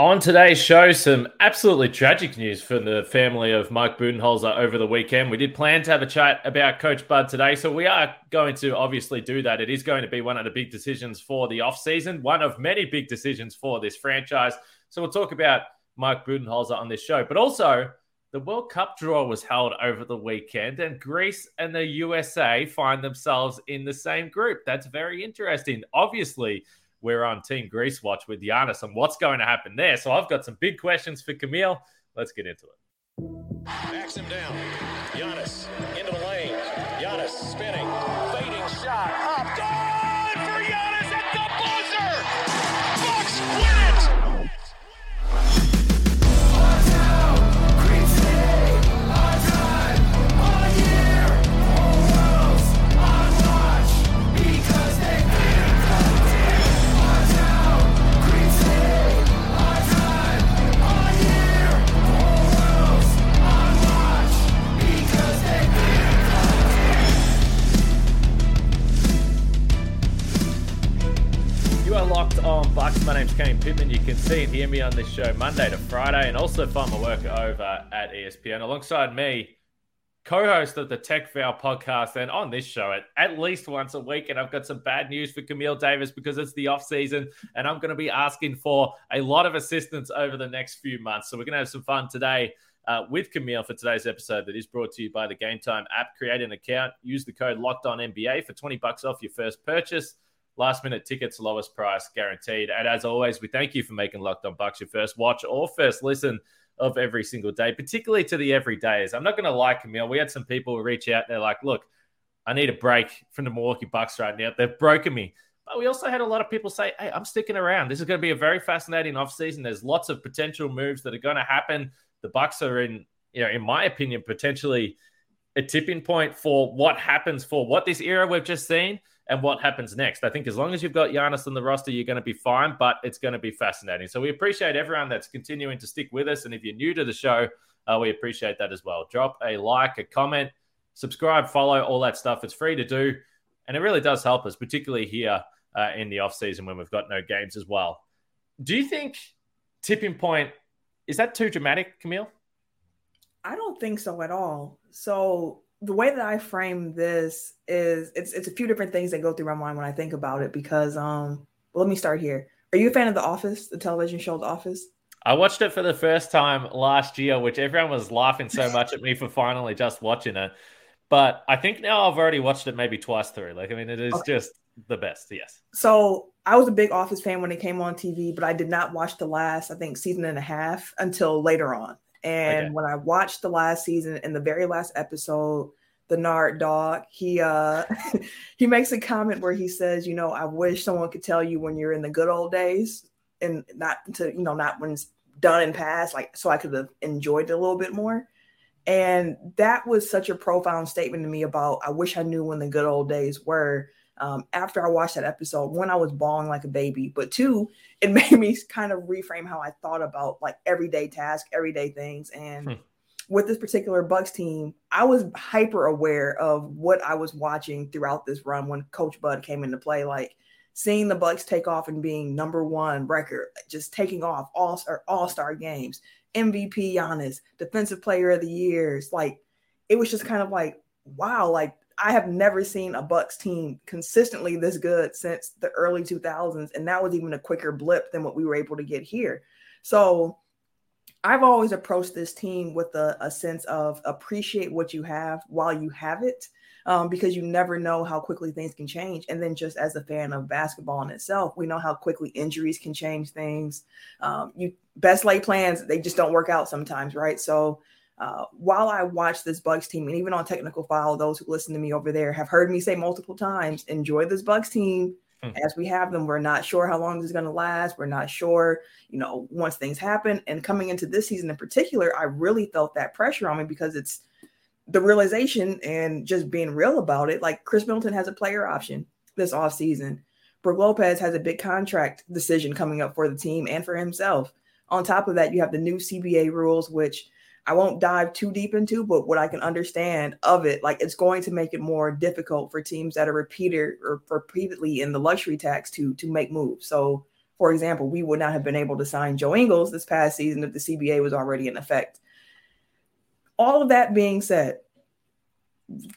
On today's show, some absolutely tragic news for the family of Mike Budenholzer over the weekend. We did plan to have a chat about Coach Bud today, so we are going to obviously do that. It is going to be one of the big decisions for the offseason, one of many big decisions for this franchise. So we'll talk about Mike Budenholzer on this show, but also the World Cup draw was held over the weekend, and Greece and the USA find themselves in the same group. That's very interesting. Obviously, we're on Team Greece watch with Giannis and what's going to happen there. So I've got some big questions for Camille. Let's get into it. Backs him down. Giannis into the lane. Giannis spinning, fading shot. Up, good Pittman. You can see and hear me on this show Monday to Friday, and also find my work over at ESPN alongside me, co-host of the Tech File podcast, and on this show at, at least once a week. And I've got some bad news for Camille Davis because it's the off season, and I'm going to be asking for a lot of assistance over the next few months. So we're going to have some fun today. Uh, with Camille for today's episode that is brought to you by the Gametime app. Create an account, use the code Locked On NBA for 20 bucks off your first purchase. Last minute tickets, lowest price guaranteed. And as always, we thank you for making Locked On Bucks your first watch or first listen of every single day, particularly to the everydays. I'm not going to lie, Camille. We had some people reach out. They're like, look, I need a break from the Milwaukee Bucks right now. They've broken me. But we also had a lot of people say, hey, I'm sticking around. This is going to be a very fascinating offseason. There's lots of potential moves that are going to happen. The Bucks are in, you know, in my opinion, potentially a tipping point for what happens for what this era we've just seen and what happens next. I think as long as you've got Giannis on the roster, you're going to be fine, but it's going to be fascinating. So we appreciate everyone that's continuing to stick with us. And if you're new to the show, uh, we appreciate that as well. Drop a like, a comment, subscribe, follow, all that stuff. It's free to do. And it really does help us, particularly here uh, in the off season when we've got no games as well. Do you think tipping point is that too dramatic, Camille? I don't think so at all. So the way that I frame this is it's it's a few different things that go through my mind when I think about it because um well, let me start here. Are you a fan of The Office, the television show The Office? I watched it for the first time last year, which everyone was laughing so much at me for finally just watching it. But I think now I've already watched it maybe twice through. Like, I mean, it is Okay. just the best. Yes. So I was a big Office fan when it came on TV, but I did not watch the last, I think, season and a half until later on. And Okay. when I watched the last season, in the very last episode, the Nard dog, he uh he makes a comment where he says, you know, I wish someone could tell you when you're in the good old days and not to, you know, not when it's done and past, like so I could have enjoyed it a little bit more. And that was such a profound statement to me about I wish I knew when the good old days were um, after I watched that episode, one, I was bawling like a baby, but two, it made me kind of reframe how I thought about like everyday tasks, everyday things. And Hmm. with this particular Bucks team, I was hyper aware of what I was watching throughout this run when Coach Bud came into play. Like seeing the Bucks take off and being number one record, just taking off all star all star games, MVP Giannis, Defensive Player of the Years. Like it was just kind of like wow, like I have never seen a Bucks team consistently this good since the early 2000s, and that was even a quicker blip than what we were able to get here. So I've always approached this team with a, a sense of appreciate what you have while you have it, um, because you never know how quickly things can change. And then, just as a fan of basketball in itself, we know how quickly injuries can change things. Um, you best laid plans they just don't work out sometimes, right? So uh, while I watch this Bucks team, and even on technical file, those who listen to me over there have heard me say multiple times, enjoy this Bucks team Hmm. as we have them. We're not sure how long this is going to last. We're not sure, you know, once things happen. And coming into this season in particular, I really felt that pressure on me because it's the realization and just being real about it. Like Khris Middleton has a player option this offseason. Brook Lopez has a big contract decision coming up for the team and for himself. On top of that, you have the new CBA rules, which I won't dive too deep into, but what I can understand of it, like it's going to make it more difficult for teams that are repeated or repeatedly in the luxury tax to to make moves. So For example, we would not have been able to sign Joe Ingles this past season if the CBA was already in effect. All of that being said,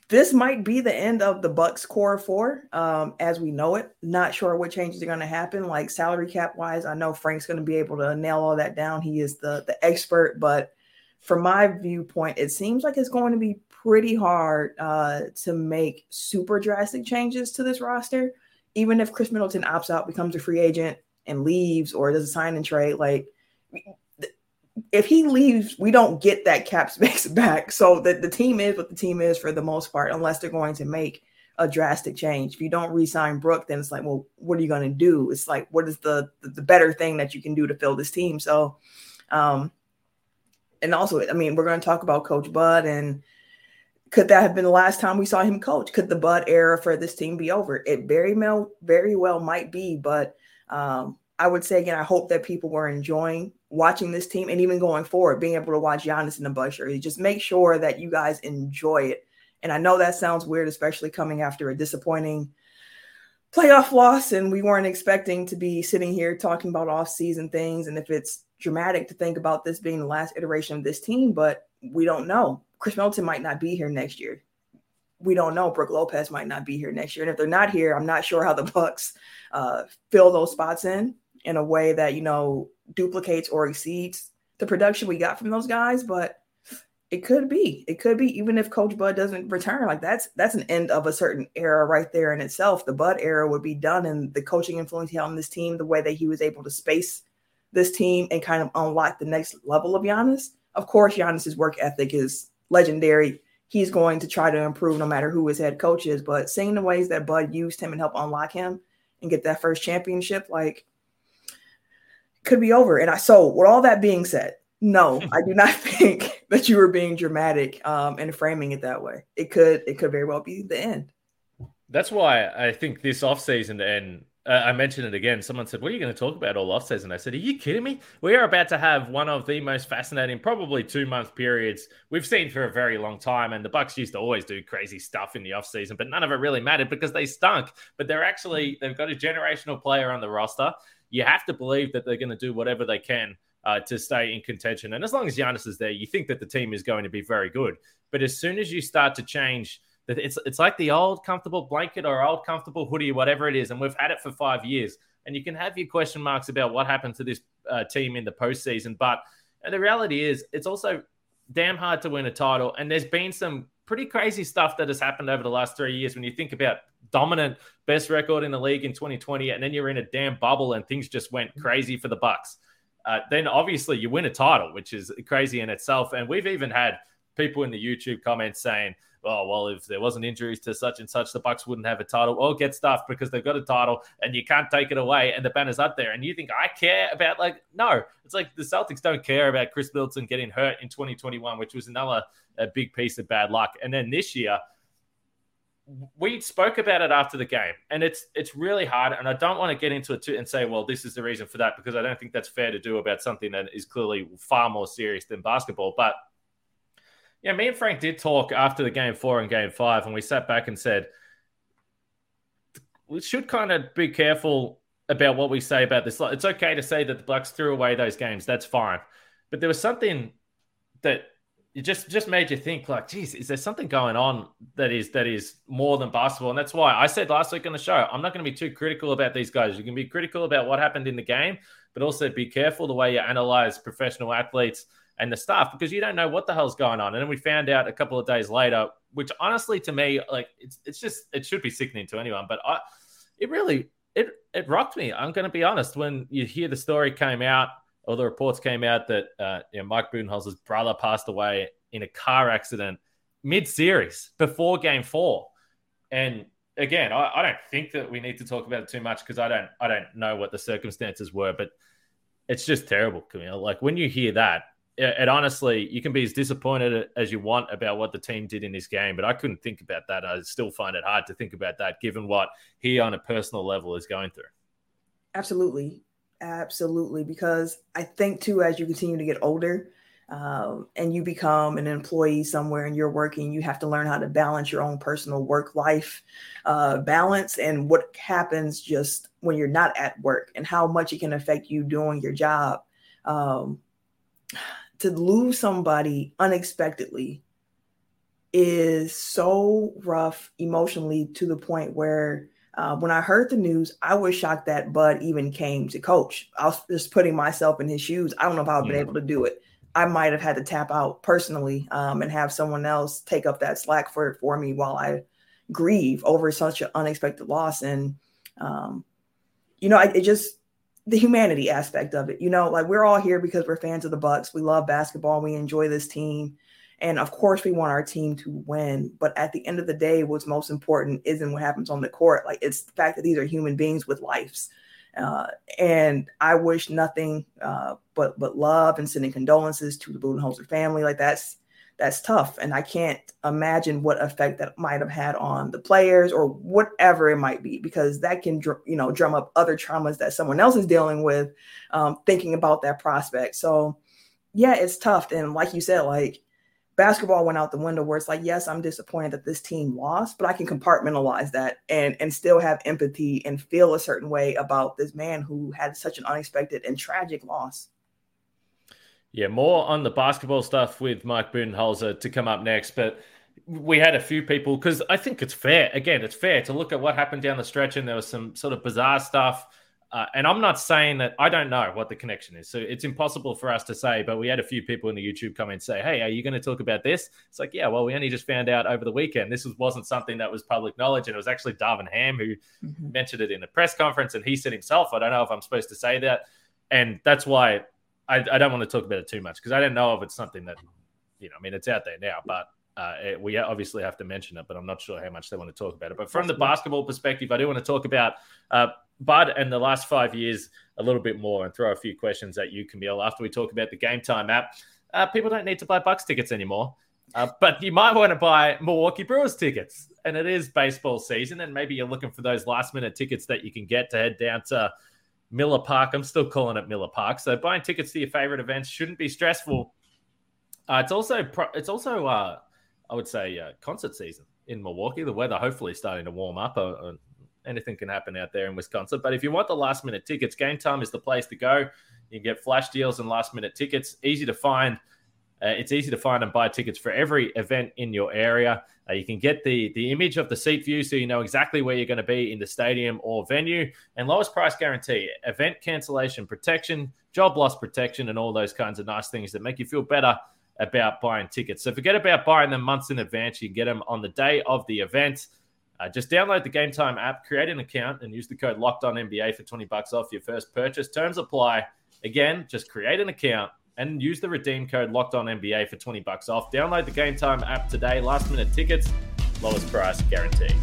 this might be the end of the Bucks core four um, as we know it. Not sure what changes are going to happen, like salary cap wise. I know Frank's going to be able to nail all that down. He is the the expert, but from my viewpoint, it seems like it's going to be pretty hard uh, to make super drastic changes to this roster. Even if Khris Middleton opts out, becomes a free agent, and leaves, or does a sign and trade, like if he leaves, we don't get that cap space back. So the, the team is what the team is for the most part, unless they're going to make a drastic change. If you don't re-sign Brook, then it's like, well, what are you going to do? It's like, what is the, the better thing that you can do to fill this team? So, um, and also, I mean, we're going to talk about Coach Bud and could that have been the last time we saw him coach? Could the Bud era for this team be over? It very well, very well might be, but um, I would say again, I hope that people were enjoying watching this team and even going forward, being able to watch Giannis in the Bud shirt. Just make sure that you guys enjoy it. And I know that sounds weird, especially coming after a disappointing playoff loss, and we weren't expecting to be sitting here talking about off-season things. And if it's dramatic to think about this being the last iteration of this team, but we don't know. Khris Middleton might not be here next year. We don't know. Brook Lopez might not be here next year, and if they're not here, I'm not sure how the Bucks uh, fill those spots in in a way that you know duplicates or exceeds the production we got from those guys, but it could be. It could be even if Coach Bud doesn't return. Like that's that's an end of a certain era right there in itself. The Bud era would be done, and the coaching influence he had on this team, the way that he was able to space this team and kind of unlock the next level of Giannis. Of course, Giannis's work ethic is legendary. He's going to try to improve no matter who his head coach is. But seeing the ways that Bud used him and help unlock him and get that first championship, like could be over. And I so with all that being said, no, I do not think that you were being dramatic um, and framing it that way. It could it could very well be the end. That's why I think this offseason and uh, I mentioned it again. Someone said, "What are you going to talk about all offseason?" I said, "Are you kidding me? We are about to have one of the most fascinating, probably two month periods we've seen for a very long time." And the Bucks used to always do crazy stuff in the offseason, but none of it really mattered because they stunk. But they're actually they've got a generational player on the roster you have to believe that they're going to do whatever they can uh, to stay in contention. And as long as Giannis is there, you think that the team is going to be very good. But as soon as you start to change, it's it's like the old comfortable blanket or old comfortable hoodie, whatever it is, and we've had it for five years. And you can have your question marks about what happened to this uh, team in the postseason, but the reality is, it's also damn hard to win a title. And there's been some pretty crazy stuff that has happened over the last three years when you think about dominant best record in the league in 2020 and then you're in a damn bubble and things just went crazy for the bucks uh, then obviously you win a title which is crazy in itself and we've even had people in the youtube comments saying oh well if there wasn't injuries to such and such the bucks wouldn't have a title or get stuff because they've got a title and you can't take it away and the banner's up there and you think i care about like no it's like the celtics don't care about Khris middleton getting hurt in 2021 which was another a big piece of bad luck and then this year we spoke about it after the game, and it's it's really hard. And I don't want to get into it too and say, well, this is the reason for that, because I don't think that's fair to do about something that is clearly far more serious than basketball. But yeah, me and Frank did talk after the game four and game five, and we sat back and said we should kind of be careful about what we say about this. It's okay to say that the Bucks threw away those games. That's fine. But there was something that it just just made you think like geez is there something going on that is that is more than basketball and that's why i said last week on the show i'm not going to be too critical about these guys you can be critical about what happened in the game but also be careful the way you analyze professional athletes and the staff because you don't know what the hell's going on. And then we found out a couple of days later which honestly to me like it's, it's just it should be sickening to anyone but i it really it it rocked me i'm going to be honest. When you hear the story came out or the reports came out that uh, you know, Mike Budenholzer's brother passed away in a car accident mid-series before Game Four, and again, I, I don't think that we need to talk about it too much because I don't I don't know what the circumstances were, but it's just terrible, Camille. Like when you hear that, it, honestly, you can be as disappointed as you want about what the team did in this game, but I couldn't think about that. I still find it hard to think about that given what he on a personal level is going through. Absolutely. Absolutely, because I think too, as you continue to get older, um, and you become an employee somewhere and you're working, you have to learn how to balance your own personal work life uh, balance and what happens just when you're not at work and how much it can affect you doing your job. Um, to lose somebody unexpectedly is so rough emotionally to the point where uh, when I heard the news, I was shocked that Bud even came to coach. I was just putting myself in his shoes. I don't know if I would have been able to do it. I might have had to tap out personally um, and have someone else take up that slack for for me while I grieve over such an unexpected loss. And um, you know, I, it just the humanity aspect of it. You know, like we're all here because we're fans of the Bucks. We love basketball. We enjoy this team. And of course, we want our team to win. But at the end of the day, what's most important isn't what happens on the court. Like it's the fact that these are human beings with lives. Uh, and I wish nothing uh, but but love and sending condolences to the Budenholzer family. Like that's that's tough, and I can't imagine what effect that might have had on the players or whatever it might be, because that can you know drum up other traumas that someone else is dealing with, um, thinking about that prospect. So yeah, it's tough, and like you said, like basketball went out the window where it's like yes i'm disappointed that this team lost but i can compartmentalize that and and still have empathy and feel a certain way about this man who had such an unexpected and tragic loss yeah more on the basketball stuff with mike budenholzer to come up next but we had a few people because i think it's fair again it's fair to look at what happened down the stretch and there was some sort of bizarre stuff uh, and I'm not saying that I don't know what the connection is. So it's impossible for us to say, but we had a few people in the YouTube comments say, Hey, are you going to talk about this? It's like, yeah, well, we only just found out over the weekend. This was, wasn't something that was public knowledge. And it was actually Darvin Ham who mm-hmm. mentioned it in a press conference. And he said himself, I don't know if I'm supposed to say that. And that's why I, I don't want to talk about it too much because I don't know if it's something that, you know, I mean, it's out there now, but uh, it, we obviously have to mention it, but I'm not sure how much they want to talk about it. But from the basketball perspective, I do want to talk about uh, Bud and the last five years a little bit more and throw a few questions at you, Camille, after we talk about the Gametime app. Uh, people don't need to buy Bucks tickets anymore, uh, but you might want to buy Milwaukee Brewers tickets. And it is baseball season, and maybe you're looking for those last minute tickets that you can get to head down to Miller Park. I'm still calling it Miller Park. So buying tickets to your favorite events shouldn't be stressful. Uh, it's also it's also uh, I would say uh, concert season in Milwaukee. The weather hopefully starting to warm up. Uh, anything can happen out there in Wisconsin. But if you want the last minute tickets, Gametime is the place to go. You can get flash deals and last minute tickets. Easy to find. Uh, it's easy to find and buy tickets for every event in your area. Uh, you can get the the image of the seat view so you know exactly where you're going to be in the stadium or venue, and lowest price guarantee, event cancellation protection, job loss protection, and all those kinds of nice things that make you feel better about buying tickets. So forget about buying them months in advance. You can get them on the day of the event. Uh, just download the Gametime app, create an account, and use the code Locked On NBA for twenty bucks off your first purchase. Terms apply. Again, just create an account and use the redeem code Locked On NBA for twenty bucks off. Download the Gametime app today. Last minute tickets, lowest price guarantee.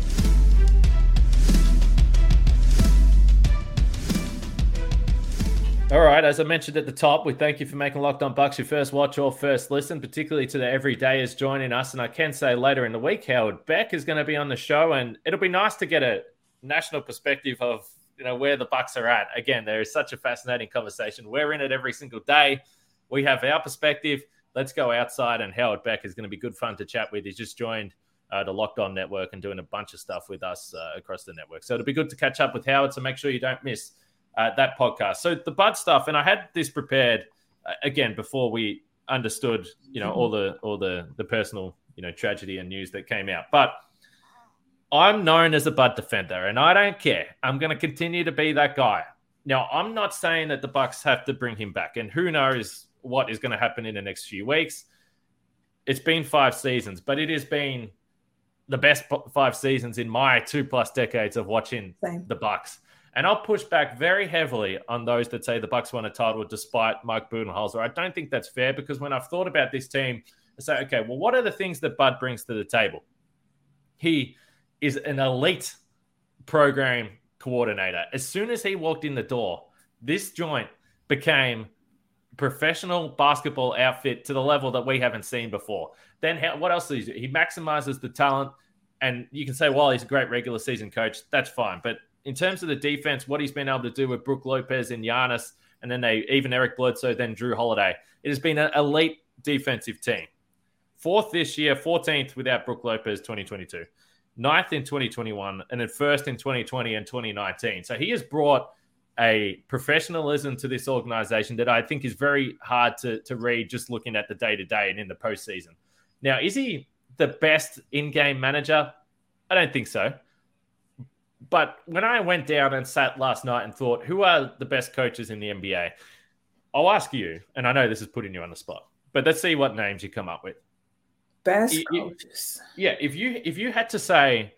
All right, as I mentioned at the top, we thank you for making Locked On Bucks your first watch or first listen, particularly to the everydayers joining us. And I can say later in the week, Howard Beck is going to be on the show, and it'll be nice to get a national perspective of you know where the Bucks are at. Again, there is such a fascinating conversation. We're in it every single day. We have our perspective. Let's go outside, and Howard Beck is going to be good fun to chat with. He's just joined uh, the Locked On Network and doing a bunch of stuff with us uh, across the network. So it'll be good to catch up with Howard. So make sure you don't miss uh, that podcast. So the Bud stuff, and I had this prepared uh, again before we understood, you know, all the all the the personal, you know, tragedy and news that came out. But I'm known as a Bud defender, and I don't care. I'm going to continue to be that guy. Now, I'm not saying that the Bucks have to bring him back, and who knows what is going to happen in the next few weeks. It's been five seasons, but it has been the best five seasons in my two plus decades of watching Same. the Bucks. And I'll push back very heavily on those that say the Bucks won a title despite Mike Budenholzer. I don't think that's fair because when I've thought about this team, I say, okay, well, what are the things that Bud brings to the table? He is an elite program coordinator. As soon as he walked in the door, this joint became professional basketball outfit to the level that we haven't seen before. Then how, what else is he? He maximizes the talent, and you can say, well, he's a great regular season coach. That's fine, but in terms of the defense, what he's been able to do with Brook Lopez and Giannis, and then they even Eric Bledsoe, then Jrue Holiday. It has been an elite defensive team. Fourth this year, 14th without Brook Lopez 2022, ninth in 2021, and then first in 2020 and 2019. So he has brought a professionalism to this organization that I think is very hard to, to read just looking at the day to day and in the postseason. Now, is he the best in game manager? I don't think so. But when I went down and sat last night and thought, who are the best coaches in the NBA? I'll ask you, and I know this is putting you on the spot, but let's see what names you come up with. Best you- coaches. Yeah, if you if you had to say,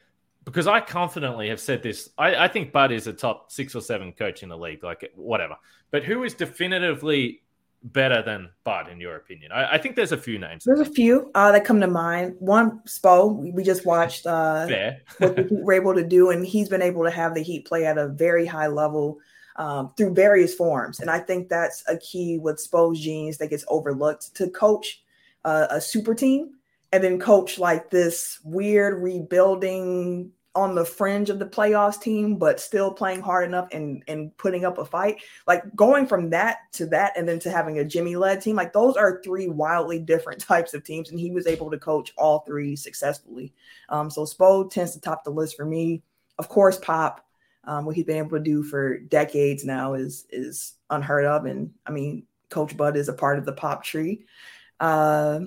because I confidently have said this, I, I think Bud is a top six or seven coach in the league, like whatever. But who is definitively better than Bud in your opinion? I, I think there's a few names. There's a few uh, that come to mind. One, Spo. We, we just watched uh, what the Heat were able to do, and he's been able to have the Heat play at a very high level um, through various forms. And I think that's a key with Spo's genes that gets overlooked to coach uh, a super team and then coach like this weird rebuilding on the fringe of the playoffs team, but still playing hard enough and and putting up a fight. Like going from that to that, and then to having a Jimmy led team, like those are three wildly different types of teams, and he was able to coach all three successfully. Um, so Spo tends to top the list for me. Of course, Pop, um, what he's been able to do for decades now is is unheard of, and I mean, Coach Bud is a part of the Pop tree. Uh,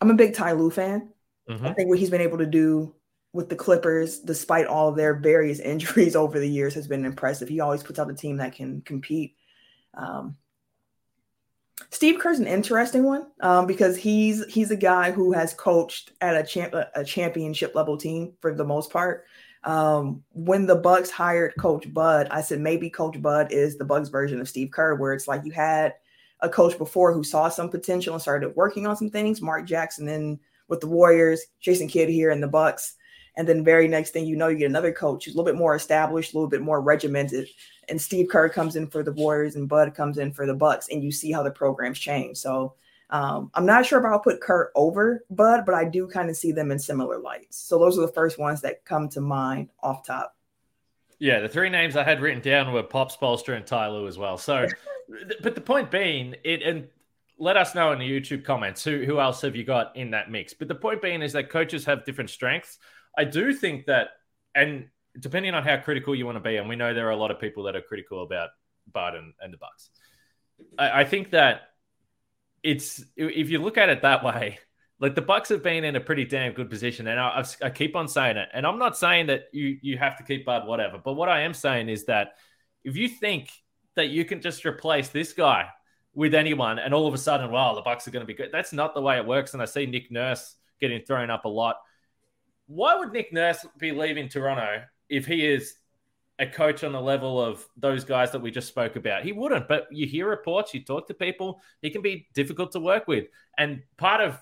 I'm a big Ty Lue fan. Mhm. I think what he's been able to do with the Clippers, despite all their various injuries over the years, has been impressive. He always puts out a team that can compete. Um, Steve Kerr's an interesting one um, because he's he's a guy who has coached at a champ a championship level team for the most part. Um, when the Bucks hired Coach Bud, I said maybe Coach Bud is the Bucks version of Steve Kerr, where it's like you had a coach before who saw some potential and started working on some things. Mark Jackson then with the Warriors, Jason Kidd here in the Bucks. And then very next thing you know, you get another coach who's a little bit more established, a little bit more regimented. And Steve Kerr comes in for the Warriors and Bud comes in for the Bucks, and you see how the programs change. So um, I'm not sure if I'll put Kerr over Bud, but I do kind of see them in similar lights. So those are the first ones that come to mind off top. Yeah, the three names I had written down were Pop Spoelstra and Ty Lue as well. So, but the point being, it and let us know in the YouTube comments who who else have you got in that mix. But the point being is that coaches have different strengths. I do think that, and depending on how critical you want to be, and we know there are a lot of people that are critical about Bud and, the Bucks. I, I think that it's if you look at it that way, like the Bucks have been in a pretty damn good position, and I, I keep on saying it. And I'm not saying that you you have to keep Bud, whatever. But what I am saying is that if you think that you can just replace this guy with anyone, and all of a sudden, wow, the Bucks are going to be good. That's not the way it works. And I see Nick Nurse getting thrown up a lot. Why would Nick Nurse be leaving Toronto if he is a coach on the level of those guys that we just spoke about? He wouldn't. But you hear reports, you talk to people, he can be difficult to work with. And part of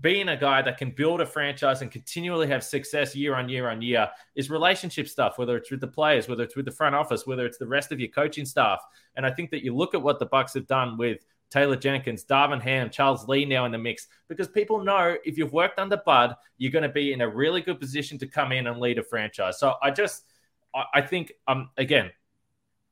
being a guy that can build a franchise and continually have success year on year on year is relationship stuff, whether it's with the players, whether it's with the front office, whether it's the rest of your coaching staff. And I think that you look at what the Bucks have done with Taylor Jenkins, Darvin Ham, Charles Lee now in the mix, because people know if you've worked under Bud, you're going to be in a really good position to come in and lead a franchise. So I just, I, think, um, again,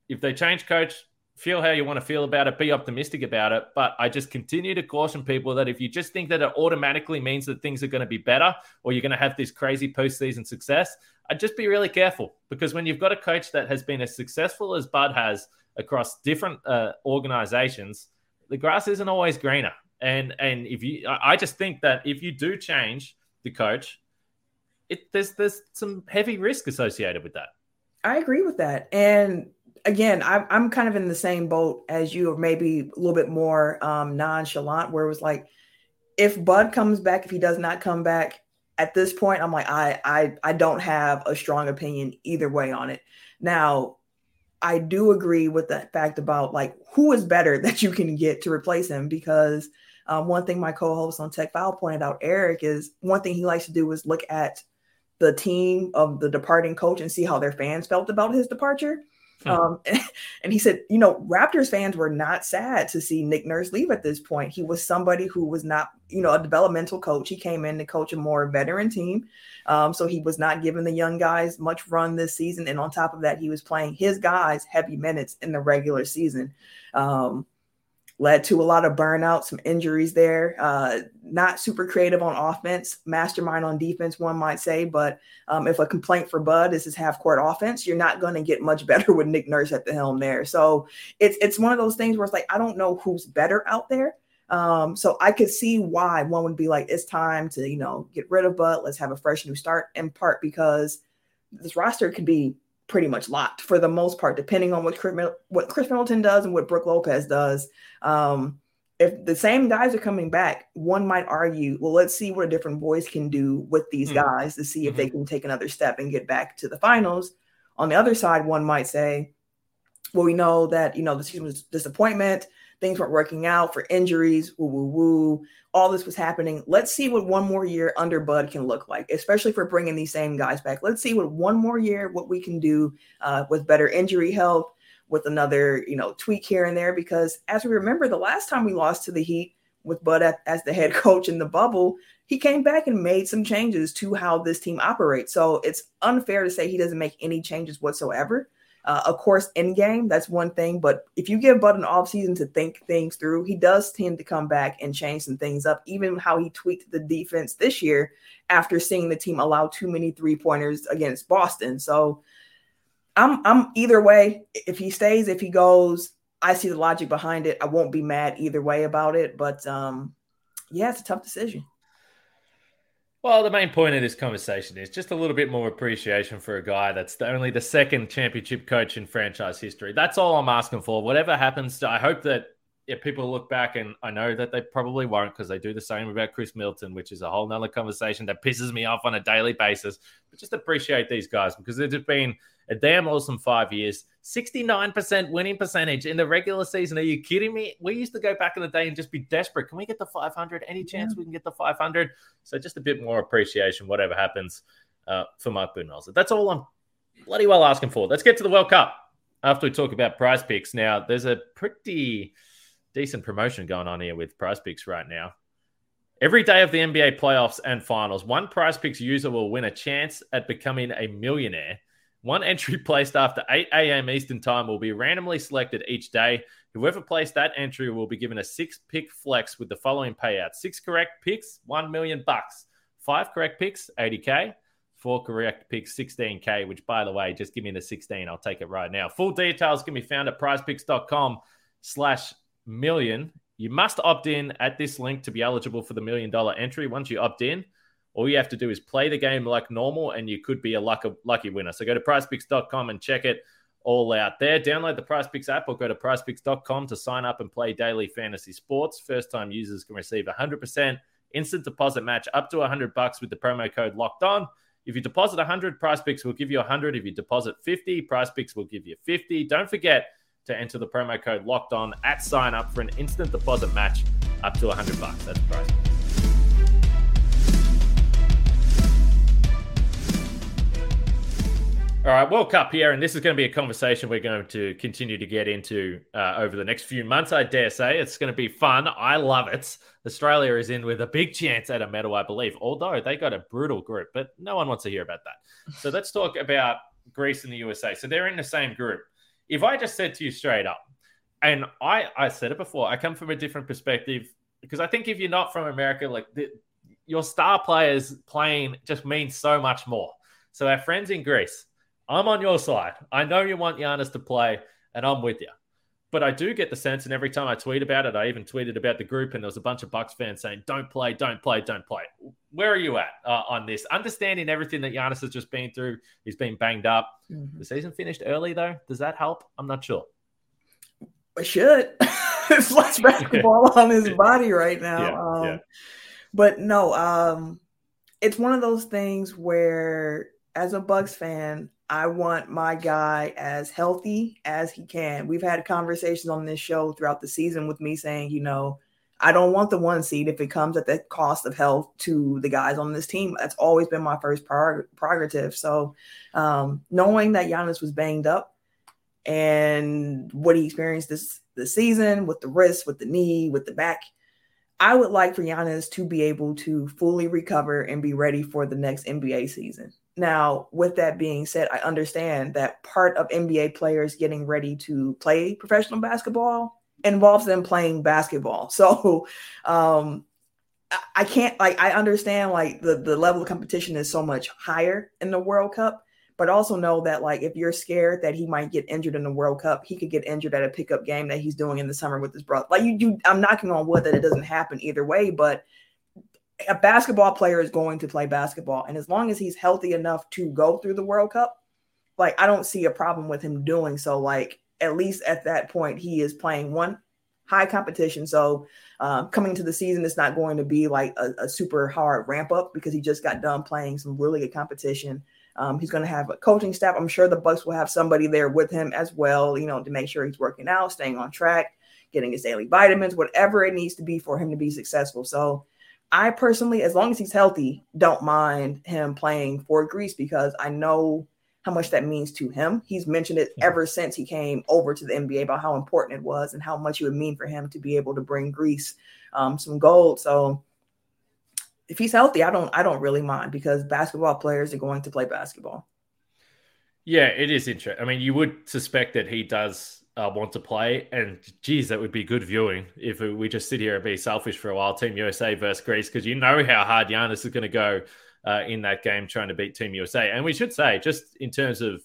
if they change coach, feel how you want to feel about it, be optimistic about it. But I just continue to caution people that if you just think that it automatically means that things are going to be better or you're going to have this crazy postseason success, I'd just be really careful because when you've got a coach that has been as successful as Bud has across different uh, organizations, the grass isn't always greener. And and if you, I just think that if you do change the coach, it there's there's some heavy risk associated with that. I agree with that. And again, I'm, I'm kind of in the same boat as you, or maybe a little bit more um, nonchalant, where it was like, if Bud comes back, if he does not come back at this point, I'm like, I, I, I don't have a strong opinion either way on it. Now, I do agree with the fact about like who is better that you can get to replace him because um, one thing my co-host on Tech File pointed out, Eric, is one thing he likes to do is look at the team of the departing coach and see how their fans felt about his departure. Um, and he said, you know, Raptors fans were not sad to see Nick Nurse leave at this point. He was somebody who was not, you know, a developmental coach. He came in to coach a more veteran team. Um, so he was not giving the young guys much run this season. And on top of that, he was playing his guys heavy minutes in the regular season. Um, led to a lot of burnout, some injuries there. Uh, not super creative on offense, mastermind on defense, one might say. But um, if a complaint for Bud is his half court offense, you're not going to get much better with Nick Nurse at the helm there. So it's it's one of those things where it's like I don't know who's better out there. Um, so I could see why one would be like, it's time to you know get rid of Bud. Let's have a fresh new start. In part because this roster could be pretty much locked for the most part, depending on what Khris, what Khris Middleton does and what Brook Lopez does. Um, if the same guys are coming back, one might argue, well, let's see what a different voice can do with these mm-hmm. guys to see if mm-hmm. they can take another step and get back to the finals. On the other side, one might say, well, we know that you know the season was disappointment things weren't working out for injuries, woo woo woo. All this was happening. Let's see what one more year under Bud can look like, especially for bringing these same guys back. Let's see what one more year what we can do uh, with better injury help, with another you know tweak here and there. Because as we remember, the last time we lost to the Heat with Bud as the head coach in the bubble, he came back and made some changes to how this team operates. So it's unfair to say he doesn't make any changes whatsoever. Uh, of course, in game, that's one thing. But if you give Bud an off season to think things through, he does tend to come back and change some things up. Even how he tweaked the defense this year after seeing the team allow too many three pointers against Boston. So I'm I'm either way. If he stays, if he goes, I see the logic behind it. I won't be mad either way about it. But um, yeah, it's a tough decision. Well, the main point of this conversation is just a little bit more appreciation for a guy that's the, only the second championship coach in franchise history. That's all I'm asking for. Whatever happens, I hope that if people look back, and I know that they probably won't because they do the same about Khris Middleton, which is a whole nother conversation that pisses me off on a daily basis. But just appreciate these guys because it's been a damn awesome five years. 69% winning percentage in the regular season. Are you kidding me? We used to go back in the day and just be desperate. Can we get the 500? Any chance yeah. we can get the 500? So just a bit more appreciation, whatever happens uh, for Mike Budenholzer. That's all I'm bloody well asking for. Let's get to the World Cup after we talk about PrizePicks. Now, there's a pretty decent promotion going on here with PrizePicks right now. Every day of the NBA playoffs and finals, one PrizePicks user will win a chance at becoming a millionaire one entry placed after 8 a.m. Eastern Time will be randomly selected each day. Whoever placed that entry will be given a six pick flex with the following payout: six correct picks, one million bucks. Five correct picks, 80k. Four correct picks, 16k. Which, by the way, just give me the 16. I'll take it right now. Full details can be found at PrizePicks.com/slash million. You must opt in at this link to be eligible for the million dollar entry. Once you opt in, all you have to do is play the game like normal, and you could be a lucky, lucky winner. So go to prizepicks.com and check it all out there. Download the PrizePicks app or go to prizepicks.com to sign up and play daily fantasy sports. First time users can receive 100% instant deposit match up to 100 bucks with the promo code locked on. If you deposit 100, PrizePicks will give you 100. If you deposit 50, PrizePicks will give you 50. Don't forget to enter the promo code locked on at sign up for an instant deposit match up to 100 bucks. That's price. All right, World Cup here, and this is going to be a conversation we're going to continue to get into uh, over the next few months. I dare say it's going to be fun. I love it. Australia is in with a big chance at a medal, I believe, although they got a brutal group, but no one wants to hear about that. So let's talk about Greece and the USA. So they're in the same group. If I just said to you straight up, and I I said it before, I come from a different perspective because I think if you're not from America, like the, your star players playing just means so much more. So our friends in Greece I'm on your side. I know you want Giannis to play, and I'm with you. But I do get the sense, and every time I tweet about it, I even tweeted about the group, and there was a bunch of Bucks fans saying, "Don't play, don't play, don't play." Where are you at uh, on this? Understanding everything that Giannis has just been through, he's been banged up. Mm-hmm. The season finished early, though. Does that help? I'm not sure. It should. It's less basketball on his body right now. Yeah, um, yeah. But no, um, it's one of those things where, as a Bucks fan, I want my guy as healthy as he can. We've had conversations on this show throughout the season with me saying, you know, I don't want the one seed if it comes at the cost of health to the guys on this team. That's always been my first prerogative. So, um, knowing that Giannis was banged up and what he experienced this the season with the wrist, with the knee, with the back, I would like for Giannis to be able to fully recover and be ready for the next NBA season. Now, with that being said, I understand that part of NBA players getting ready to play professional basketball involves them playing basketball. So um, I can't like I understand like the the level of competition is so much higher in the World Cup, but also know that like if you're scared that he might get injured in the World Cup, he could get injured at a pickup game that he's doing in the summer with his brother. Like you, you I'm knocking on wood that it doesn't happen either way, but a basketball player is going to play basketball, and as long as he's healthy enough to go through the World Cup, like I don't see a problem with him doing so. Like at least at that point, he is playing one high competition. So um, coming to the season, it's not going to be like a, a, super hard ramp up because he just got done playing some really good competition. Um, he's going to have a coaching staff. I'm sure the Bucks will have somebody there with him as well, you know, to make sure he's working out, staying on track, getting his daily vitamins, whatever it needs to be for him to be successful. So I personally, as long as he's healthy, don't mind him playing for Greece because I know how much that means to him. He's mentioned it ever since he came over to the NBA about how important it was and how much it would mean for him to be able to bring Greece um, some gold. So if he's healthy, I don't I don't really mind because basketball players are going to play basketball. Yeah, it is interesting. I mean, you would suspect that he does uh, want to play, and geez, that would be good viewing if we just sit here and be selfish for a while. Team USA versus Greece, because you know how hard Giannis is going to go uh, in that game trying to beat Team USA. And we should say, just in terms of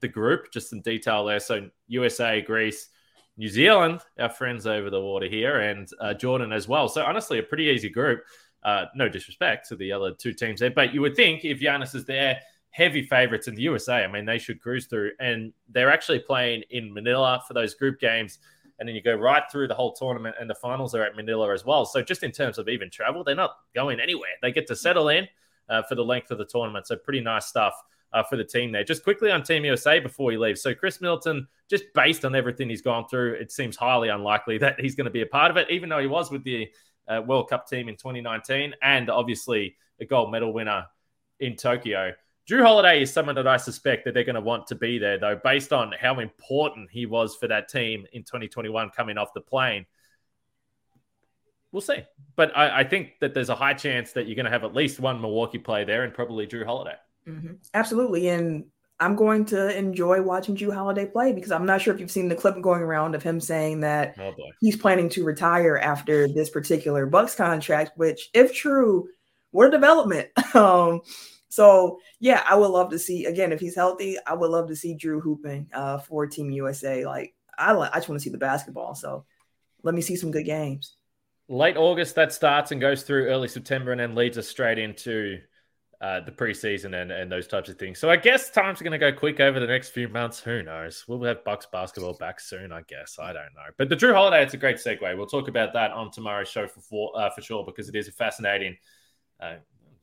the group, just some detail there. So USA, Greece, New Zealand, our friends over the water here, and uh, Jordan as well. So honestly, a pretty easy group. Uh, no disrespect to the other two teams there, but you would think if Giannis is there, heavy favorites in the USA. I mean, they should cruise through, and they're actually playing in Manila for those group games. And then you go right through the whole tournament, and the finals are at Manila as well. So, just in terms of even travel, they're not going anywhere. They get to settle in uh, for the length of the tournament. So pretty nice stuff uh, for the team there. Just quickly on Team USA before we leave. So Khris Middleton, just based on everything he's gone through, it seems highly unlikely that he's going to be a part of it, even though he was with the uh, World Cup team in 2019 and obviously a gold medal winner in Tokyo. Jrue Holiday is someone that I suspect that they're going to want to be there, though, based on how important he was for that team in 2021 coming off the plane we'll see. But I, I, think that there's a high chance that you're going to have at least one Milwaukee play there, and probably Jrue Holiday. Mm-hmm. Absolutely, and I'm going to enjoy watching Jrue Holiday play because I'm not sure if you've seen the clip going around of him saying that oh he's planning to retire after this particular Bucks contract. Which, if true, what a development. um, so yeah, I would love to see again if he's healthy. I would love to see Jrue hooping uh, for Team USA. Like I, I just want to see the basketball. So let me see some good games late August that starts and goes through early September and then leads us straight into uh, the preseason and, and those types of things. So I guess time's are going to go quick over the next few months. Who knows? We'll have Bucks basketball back soon, I guess. I don't know. But the Jrue Holiday, it's a great segue. We'll talk about that on tomorrow's show for for, uh, for sure because it is a fascinating. Uh,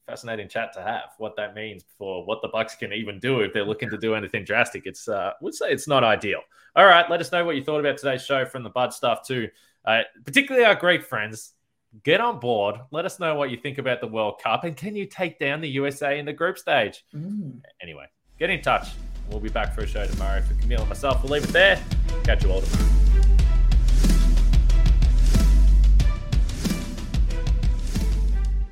fascinating chat to have what that means for what the bucks can even do if they're looking to do anything drastic it's uh would say it's not ideal all right let us know what you thought about today's show from the bud stuff too uh, particularly our Greek friends, get on board. Let us know what you think about the World Cup and can you take down the USA in the group stage? Mm. Anyway, get in touch. We'll be back for a show tomorrow. For Camille and myself, we'll leave it there. Catch you all tomorrow.